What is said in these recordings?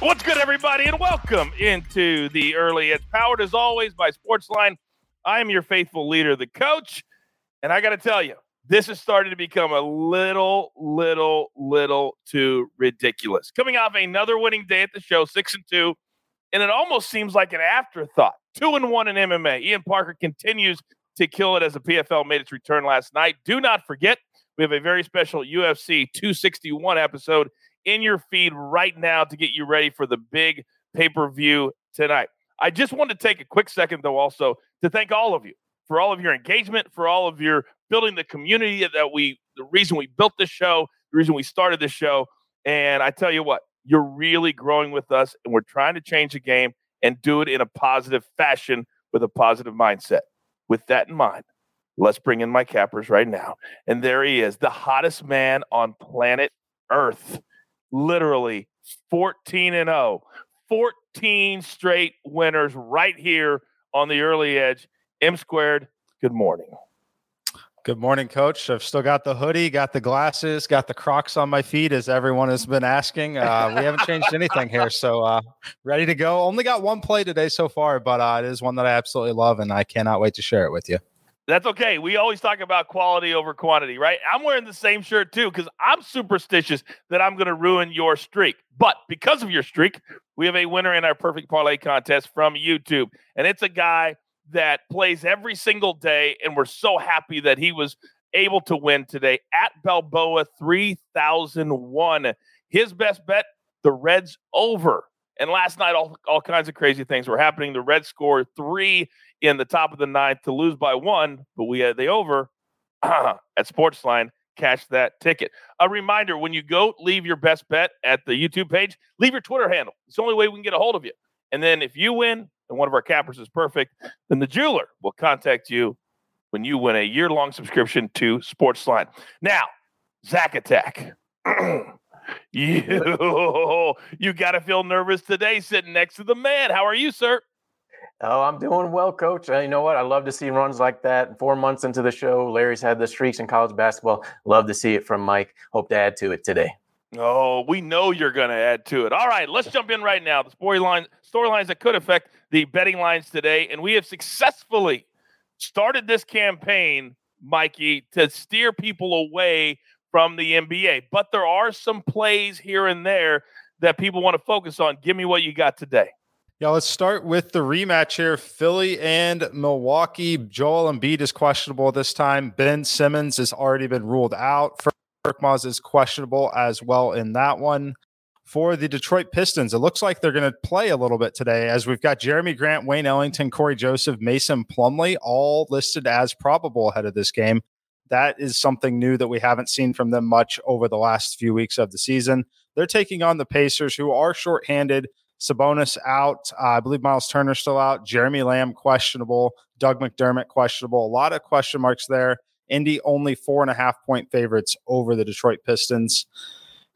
What's good, everybody, and welcome into the early. It's powered as always by Sportsline. I am your faithful leader, the coach, and I got to tell you, this has started to become a little, little, little too ridiculous. Coming off another winning day at the show, six and two, and it almost seems like an afterthought. Two and one in MMA. Ian Parker continues to kill it as the PFL made its return last night. Do not forget, we have a very special UFC 261 episode in your feed right now to get you ready for the big pay per view tonight. I just want to take a quick second, though, also to thank all of you for all of your engagement, for all of your building the community that we, the reason we built this show, the reason we started this show. And I tell you what, you're really growing with us, and we're trying to change the game and do it in a positive fashion with a positive mindset. With that in mind, let's bring in my cappers right now. And there he is, the hottest man on planet Earth literally 14 and 0, 14 straight winners right here on the early edge. M squared, good morning. Good morning, coach. I've still got the hoodie, got the glasses, got the Crocs on my feet, as everyone has been asking. Uh, we haven't changed anything here, so uh, ready to go. Only got one play today so far, but uh, it is one that I absolutely love, and I cannot wait to share it with you. That's okay. We always talk about quality over quantity, right? I'm wearing the same shirt too because I'm superstitious that I'm going to ruin your streak. But because of your streak, we have a winner in our perfect parlay contest from YouTube. And it's a guy that plays every single day. And we're so happy that he was able to win today at Balboa 3001. His best bet the Reds over. And last night, all, all kinds of crazy things were happening. The Reds scored three in the top of the ninth to lose by one, but we had the over at Sportsline. Catch that ticket. A reminder when you go leave your best bet at the YouTube page, leave your Twitter handle. It's the only way we can get a hold of you. And then if you win and one of our cappers is perfect, then the jeweler will contact you when you win a year long subscription to Sportsline. Now, Zach Attack. you you got to feel nervous today sitting next to the man. How are you, sir? Oh, I'm doing well, coach. Uh, you know what? I love to see runs like that. Four months into the show, Larry's had the streaks in college basketball. Love to see it from Mike. Hope to add to it today. Oh, we know you're going to add to it. All right, let's jump in right now. The storyline storylines that could affect the betting lines today, and we have successfully started this campaign, Mikey, to steer people away from the NBA. But there are some plays here and there that people want to focus on. Give me what you got today. Yeah, let's start with the rematch here. Philly and Milwaukee. Joel Embiid is questionable this time. Ben Simmons has already been ruled out. Korkmaz is questionable as well in that one. For the Detroit Pistons, it looks like they're going to play a little bit today as we've got Jerami Grant, Wayne Ellington, Cory Joseph, Mason Plumlee, all listed as probable ahead of this game. That is something new that we haven't seen from them much over the last few weeks of the season. They're taking on the Pacers, who are shorthanded. Sabonis out. Uh, I believe Miles Turner still out. Jeremy Lamb questionable. Doug McDermott questionable. A lot of question marks there. Indy only four and a half point favorites over the Detroit Pistons.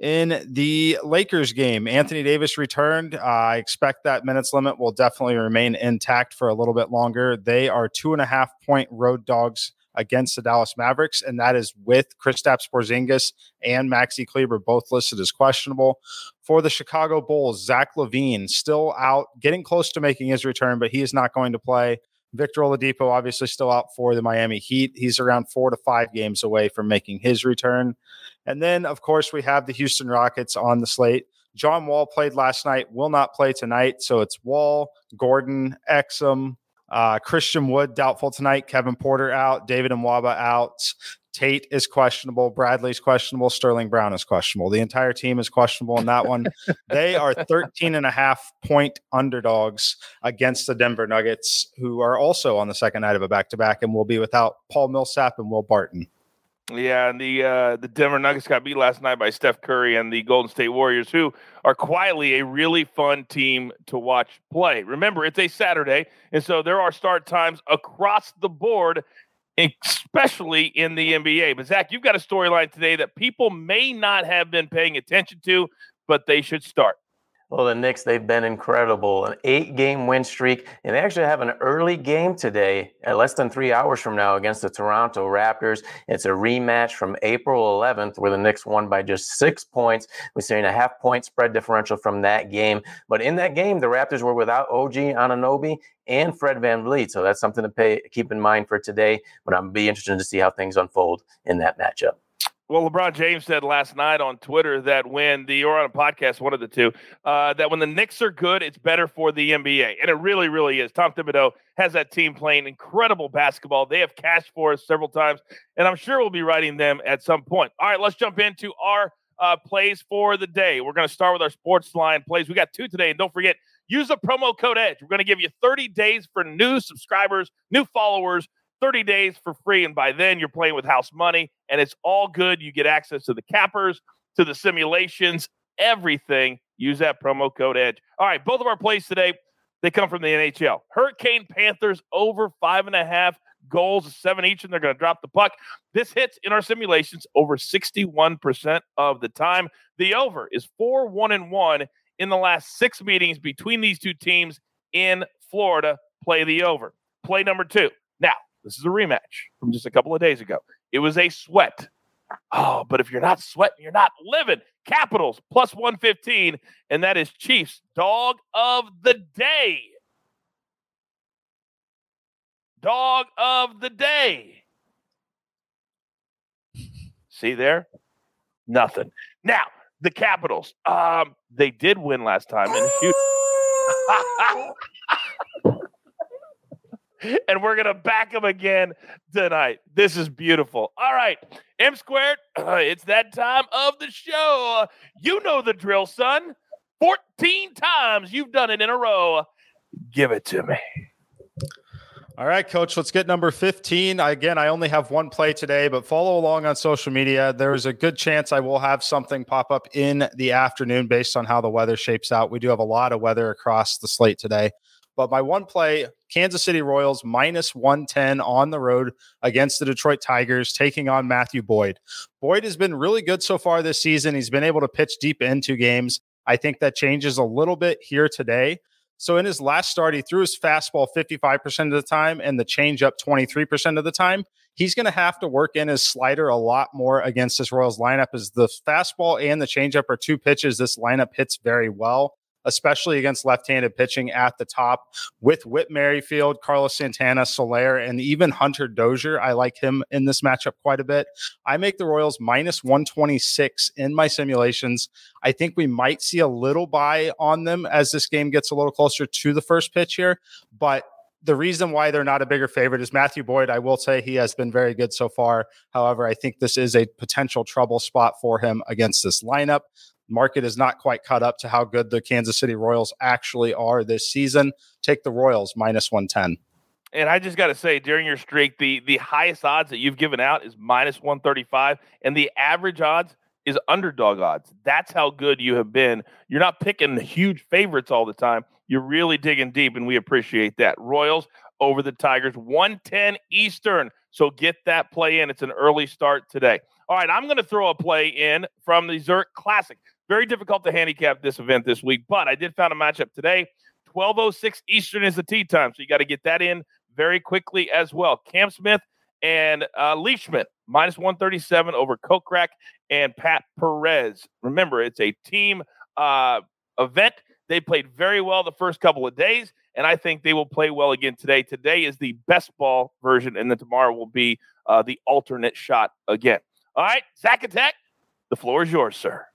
In the Lakers game, Anthony Davis returned. Uh, I expect that minutes limit will definitely remain intact for a little bit longer. They are two and a half point road dogs against the Dallas Mavericks, and that is with Kristaps Porzingis and Maxi Kleber both listed as questionable. For the Chicago Bulls, Zach LaVine still out, getting close to making his return, but he is not going to play. Victor Oladipo obviously still out for the Miami Heat. He's around four to five games away from making his return. And then, of course, we have the Houston Rockets on the slate. John Wall played last night, will not play tonight. So it's Wall, Gordon, Exum, uh, Christian Wood doubtful tonight. Kevin Porter out. David Nwaba out. Tate is questionable. Bradley's questionable. Sterling Brown is questionable. The entire team is questionable in that one. they are 13 and a half point underdogs against the Denver Nuggets, who are also on the second night of a back to back and will be without Paul Millsap and Will Barton. Yeah, and the uh, the Denver Nuggets got beat last night by Steph Curry and the Golden State Warriors, who are quietly a really fun team to watch play. Remember, it's a Saturday, and so there are start times across the board, especially in the NBA. But Zach, you've got a storyline today that people may not have been paying attention to, but they should start. Well, the Knicks, they've been incredible. An eight game win streak, and they actually have an early game today at less than three hours from now against the Toronto Raptors. It's a rematch from April 11th, where the Knicks won by just six points. We're seeing a half point spread differential from that game. But in that game, the Raptors were without OG Anunoby and Fred VanVleet. So that's something to pay keep in mind for today. But I'm be interested to see how things unfold in that matchup. Well, LeBron James said last night on Twitter that when the or on a podcast, one of the two, uh, that when the Knicks are good, it's better for the NBA, and it really, really is. Tom Thibodeau has that team playing incredible basketball. They have cashed for us several times, and I'm sure we'll be writing them at some point. All right, let's jump into our uh, plays for the day. We're going to start with our sports line plays. We got two today, and don't forget use the promo code Edge. We're going to give you 30 days for new subscribers, new followers 30 days for free. And by then, you're playing with house money, and it's all good. You get access to the cappers, to the simulations, everything. Use that promo code EDGE. All right, both of our plays today, they come from the NHL. Hurricane Panthers over five and a half goals, seven each, and they're going to drop the puck. This hits in our simulations over 61% of the time. The over is 4 1 and 1 in the last six meetings between these two teams in Florida. Play the over. Play number two. This is a rematch from just a couple of days ago. It was a sweat. Oh, but if you're not sweating, you're not living. Capitals plus 115, and that is Chiefs dog of the day. Dog of the day. See there? Nothing. Now, the Capitals. Um, they did win last time in shoot. and we're gonna back them again tonight. This is beautiful. All right, M squared. It's that time of the show. You know the drill, son. Fourteen times you've done it in a row. Give it to me. All right, coach, let's get number 15. Again, I only have one play today, but follow along on social media. There's a good chance I will have something pop up in the afternoon based on how the weather shapes out. We do have a lot of weather across the slate today. But my one play, Kansas City Royals minus 110 on the road against the Detroit Tigers, taking on Matthew Boyd. Boyd has been really good so far this season. He's been able to pitch deep into games. I think that changes a little bit here today. So in his last start, he threw his fastball 55% of the time and the changeup 23% of the time. He's going to have to work in his slider a lot more against this Royals lineup as the fastball and the changeup are two pitches this lineup hits very well especially against left-handed pitching at the top with Whit Merrifield, Carlos Santana, Soler, and even Hunter Dozier. I like him in this matchup quite a bit. I make the Royals minus 126 in my simulations. I think we might see a little buy on them as this game gets a little closer to the first pitch here, but the reason why they're not a bigger favorite is Matthew Boyd. I will say he has been very good so far. However, I think this is a potential trouble spot for him against this lineup market is not quite caught up to how good the Kansas City Royals actually are this season. Take the Royals minus 110. And I just got to say, during your streak, the the highest odds that you've given out is minus 135, and the average odds is underdog odds. That's how good you have been. You're not picking the huge favorites all the time. You're really digging deep, and we appreciate that. Royals over the Tigers, 110 Eastern. So get that play in. It's an early start today. All right, I'm going to throw a play in from the Zurich Classic. Very difficult to handicap this event this week, but I did find a matchup today. 1206 Eastern is the tee time, so you got to get that in very quickly as well. Cam Smith and uh, Leishman minus 137 over Kokrak and Pat Perez. Remember, it's a team uh, event. They played very well the first couple of days, and I think they will play well again today. Today is the best ball version, and then tomorrow will be uh, the alternate shot again. All right, Zach Attack, the floor is yours, sir.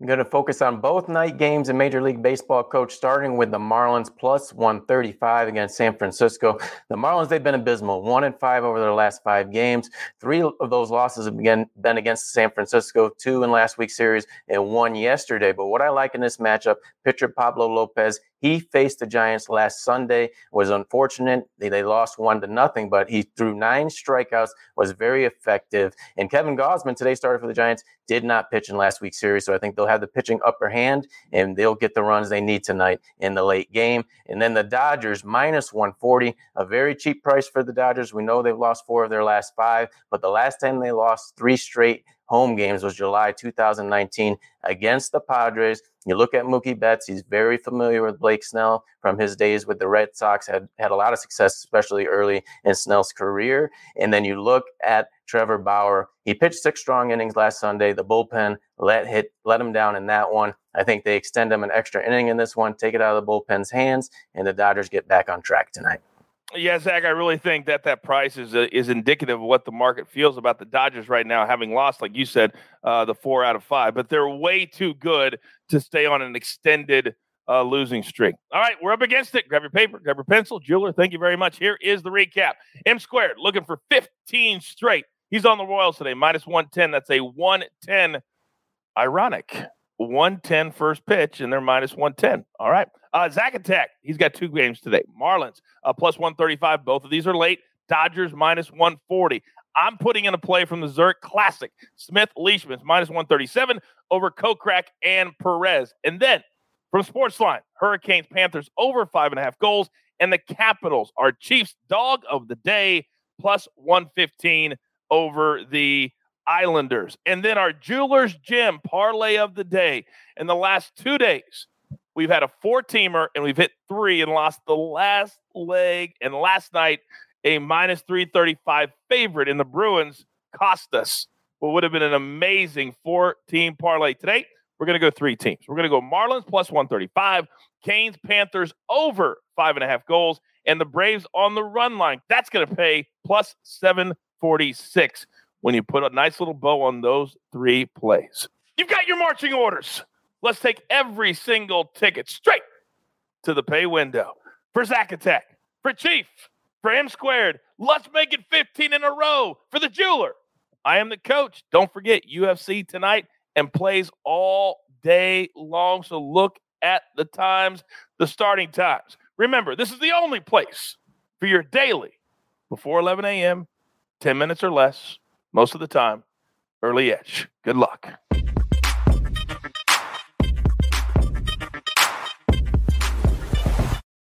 I'm going to focus on both night games in Major League Baseball, coach, starting with the Marlins plus 135 against San Francisco. The Marlins, they've been abysmal, one and five over their last five games. Three of those losses have been against San Francisco, two in last week's series, and one yesterday. But what I like in this matchup, pitcher Pablo Lopez, he faced the Giants last Sunday. Was unfortunate. They, they lost one to nothing, but he threw nine strikeouts, was very effective. And Kevin Gausman today started for the Giants, did not pitch in last week's series. So I think they'll have the pitching upper hand and they'll get the runs they need tonight in the late game. And then the Dodgers minus 140, a very cheap price for the Dodgers. We know they've lost four of their last five, but the last time they lost three straight home games was July 2019 against the Padres. You look at Mookie Betts, he's very familiar with Blake Snell from his days with the Red Sox, had had a lot of success, especially early in Snell's career. And then you look at Trevor Bauer. He pitched six strong innings last Sunday. The bullpen let hit let him down in that one. I think they extend him an extra inning in this one, take it out of the bullpen's hands, and the Dodgers get back on track tonight. Yeah, Zach, I really think that that price is uh, is indicative of what the market feels about the Dodgers right now, having lost, like you said, uh, the four out of five. But they're way too good to stay on an extended uh, losing streak. All right, we're up against it. Grab your paper, grab your pencil. Jeweler, thank you very much. Here is the recap. M squared looking for 15 straight. He's on the Royals today, minus 110. That's a 110. Ironic. 110 first pitch, and they're minus 110. All right. Uh, Zach Attack, he's got two games today. Marlins, uh, plus 135. Both of these are late. Dodgers, minus 140. I'm putting in a play from the Zurich Classic. Smith Leishman's minus 137 over Kokrak and Perez. And then from Sportsline, Hurricanes, Panthers over five and a half goals. And the Capitals are Chiefs dog of the day plus 115 over the Islanders. And then our Jewelers Gym parlay of the day. In the last two days, we've had a four teamer and we've hit three and lost the last leg. And last night, a minus 335 favorite in the Bruins cost us what would have been an amazing four team parlay. Today, we're going to go three teams. We're going to go Marlins plus 135, Canes, Panthers over five and a half goals, and the Braves on the run line. That's going to pay plus 746 when you put a nice little bow on those three plays. You've got your marching orders. Let's take every single ticket straight to the pay window for Zach Attack, for Chief, for M squared. Let's make it 15 in a row for the jeweler. I am the coach. Don't forget UFC tonight and plays all day long. So look at the times, the starting times. Remember, this is the only place for your daily before 11 a.m., 10 minutes or less, most of the time, early edge. Good luck.